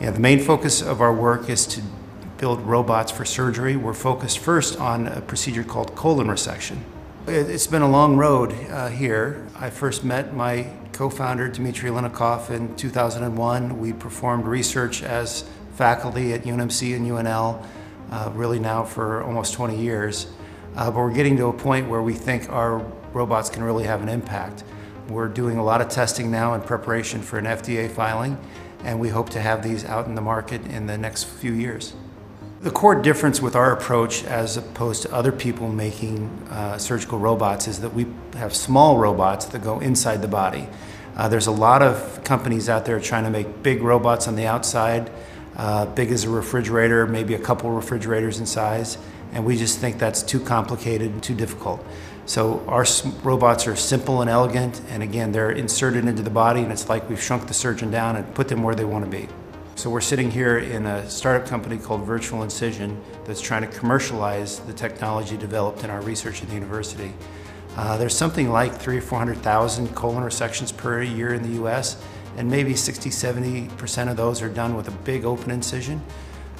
Yeah, the main focus of our work is to build robots for surgery. We're focused first on a procedure called colon resection. It's been a long road uh, here. I first met my co-founder Dmitry Oleynikov in 2001. We performed research as faculty at UNMC and UNL, uh, really now for almost 20 years. Uh, but we're getting to a point where we think our robots can really have an impact. We're doing a lot of testing now in preparation for an FDA filing, and we hope to have these out in the market in the next few years. The core difference with our approach as opposed to other people making uh, surgical robots is that we have small robots that go inside the body. Uh, there's a lot of companies out there trying to make big robots on the outside, uh, big as a refrigerator, maybe a couple refrigerators in size, and we just think that's too complicated and too difficult. So our robots are simple and elegant, and again, they're inserted into the body, and it's like we've shrunk the surgeon down and put them where they want to be. So we're sitting here in a startup company called Virtual Incision that's trying to commercialize the technology developed in our research at the university. Uh, there's something like three or 400,000 colon resections per year in the US, and maybe 60, 70% of those are done with a big open incision.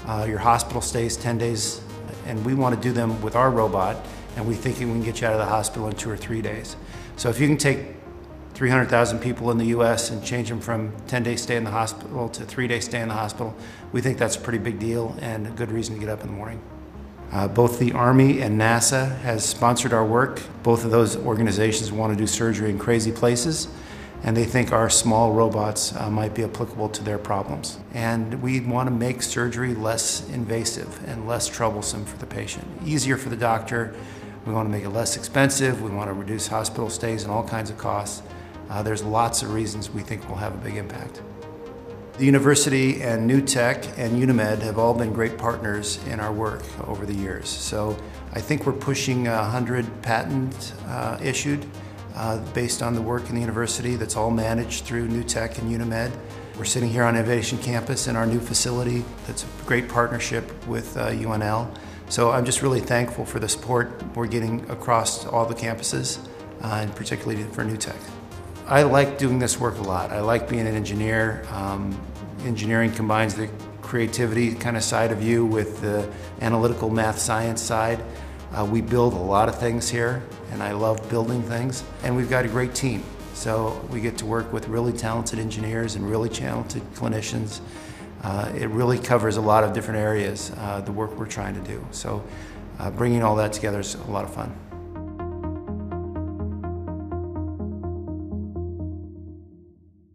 Uh, your hospital stays 10 days, and we want to do them with our robot, and we think we can get you out of the hospital in two or three days. So if you can take 300,000 people in the US and change them from 10 day stay in the hospital to three day stay in the hospital, we think that's a pretty big deal and a good reason to get up in the morning. Uh, both the Army and NASA has sponsored our work. Both of those organizations want to do surgery in crazy places, and they think our small robots uh, might be applicable to their problems. And we want to make surgery less invasive and less troublesome for the patient, easier for the doctor. We want to make it less expensive. We want to reduce hospital stays and all kinds of costs. Uh, there's lots of reasons we think we'll have a big impact. The university and NUtech and UNeMed have all been great partners in our work over the years. So I think we're pushing 100 patents uh, issued uh, based on the work in the university that's all managed through NUtech and UNeMed. We're sitting here on Innovation Campus in our new facility that's a great partnership with uh, UNL. So I'm just really thankful for the support we're getting across all the campuses, uh, and particularly for NUtech. I like doing this work a lot. I like being an engineer. Um, engineering combines the creativity kind of side of you with the analytical math science side. Uh, we build a lot of things here, and I love building things. And we've got a great team. So we get to work with really talented engineers and really talented clinicians. Uh, it really covers a lot of different areas, uh, the work we're trying to do. So uh, bringing all that together is a lot of fun.